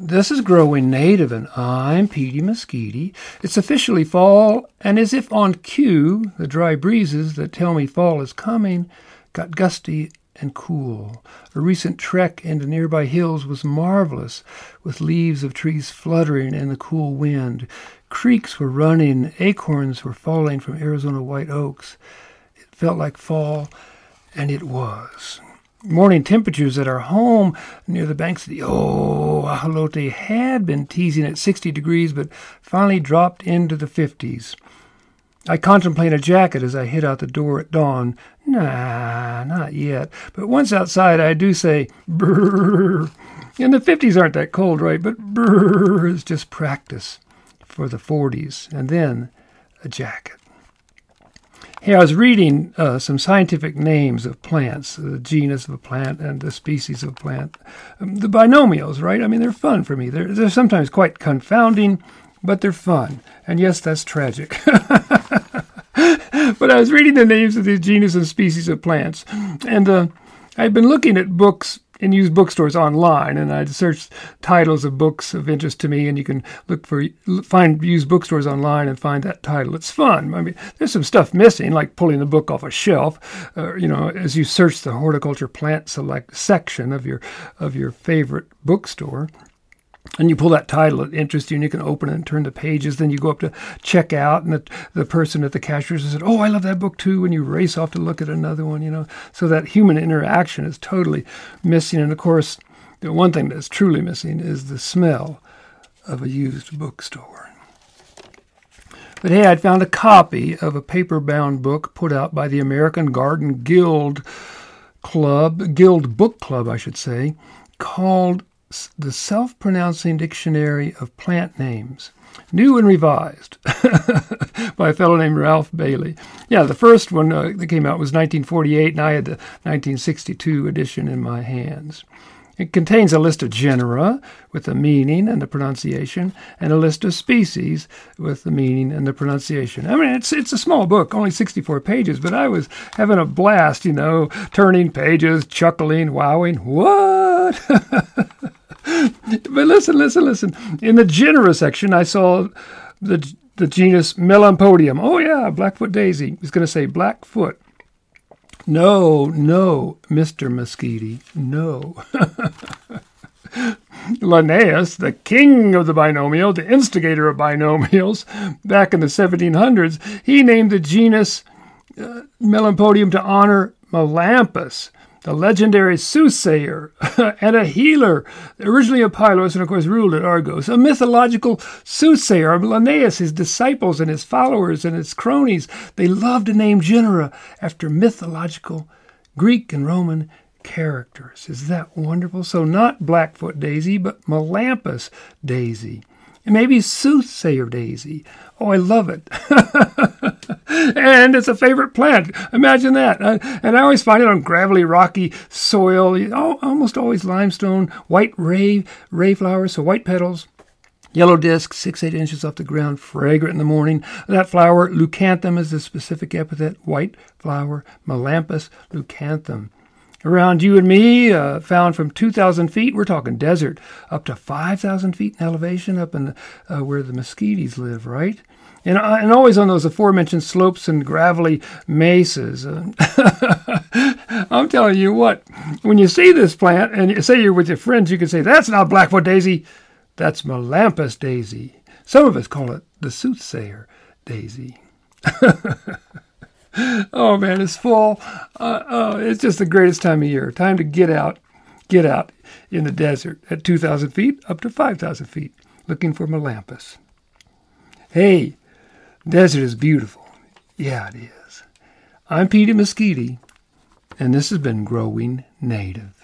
This is Growing Native, and I'm Petey Mesquite. It's officially fall, and as if on cue, the dry breezes that tell me fall is coming got gusty and cool. A recent trek into nearby hills was marvelous, with leaves of trees fluttering in the cool wind. Creeks were running, acorns were falling from Arizona white oaks. It felt like fall, and it was. Morning temperatures at our home near the banks of the Ahalote had been teasing at 60 degrees, but finally dropped into the 50s. I contemplate a jacket as I hit out the door at dawn. Nah, not yet. But once outside, I do say, brrr. And the 50s aren't that cold, right? But brrr is just practice for the 40s. And then a jacket. Hey, I was reading uh, some scientific names of plants, the genus of a plant and the species of a plant. Um, the binomials, right? I mean, they're fun for me. They're, they're sometimes quite confounding, but they're fun. And yes, that's tragic. but I was reading the names of the genus and species of plants, and uh, I've been looking at books and use bookstores online, and I'd search titles of books of interest to me, and you can look for find use bookstores online and find that title. It's fun. I mean, there's some stuff missing, like pulling the book off a shelf. Uh, you know, as you search the horticulture plant select section of your of your favorite bookstore, and you pull that title that interests you and you can open it and turn the pages. Then you go up to check out and the, the person at the cashier says oh i love that book too and you race off to look at another one you know. So that human interaction is totally missing. And of course the one thing that's truly missing is the smell of a used bookstore. But hey i'd found a copy of a paper-bound book put out by the american garden guild club guild book club i should say called the Self Pronouncing Dictionary of Plant Names, new and revised by a fellow named Ralph Bailey. Yeah, the first one uh, that came out was 1948, and I had the 1962 edition in my hands. It contains a list of genera with the meaning and the pronunciation, and a list of species with the meaning and the pronunciation. I mean, it's it's a small book, only 64 pages, but I was having a blast, you know, turning pages, chuckling, wowing. What? but listen, listen, listen. In the genera section, I saw the the genus Melampodium. Oh yeah, Blackfoot daisy. He's going to say Blackfoot. No, no, Mr. Mesquite, no. Linnaeus, the king of the binomial, the instigator of binomials, back in the 1700s, he named the genus uh, Melampodium to honor Melampus, the legendary soothsayer and a healer, originally a Pylos and of course ruled at Argos, a mythological soothsayer. Of Linnaeus, his disciples and his followers and his cronies, they loved to name genera after mythological Greek and Roman characters. Is that wonderful? So not Blackfoot daisy, but Melampus daisy. And maybe soothsayer daisy. Oh, I love it. it's a favorite plant. Imagine that. Uh, and I always find it on gravelly, rocky soil, almost always limestone, white ray, ray flowers, so white petals. Yellow disc, six, eight inches off the ground, fragrant in the morning. That flower, leucanthum, is the specific epithet. White flower, Melampus leucanthum. Around you and me, uh, found from 2,000 feet, we're talking desert, up to 5,000 feet in elevation, up in the, uh, where the Mesquites live, right? And, uh, and always on those aforementioned slopes and gravelly mesas. Uh, I'm telling you what, when you see this plant and you say you're with your friends, you can say, that's not Blackfoot daisy, that's Melampus daisy. Some of us call it the soothsayer daisy. oh man, it's fall. Uh, oh, it's just the greatest time of year. Time to get out, get out in the desert at 2,000 feet up to 5,000 feet, looking for Melampus. Hey, desert is beautiful. Yeah, it is. I'm Peter Mesquite, and this has been Growing Native.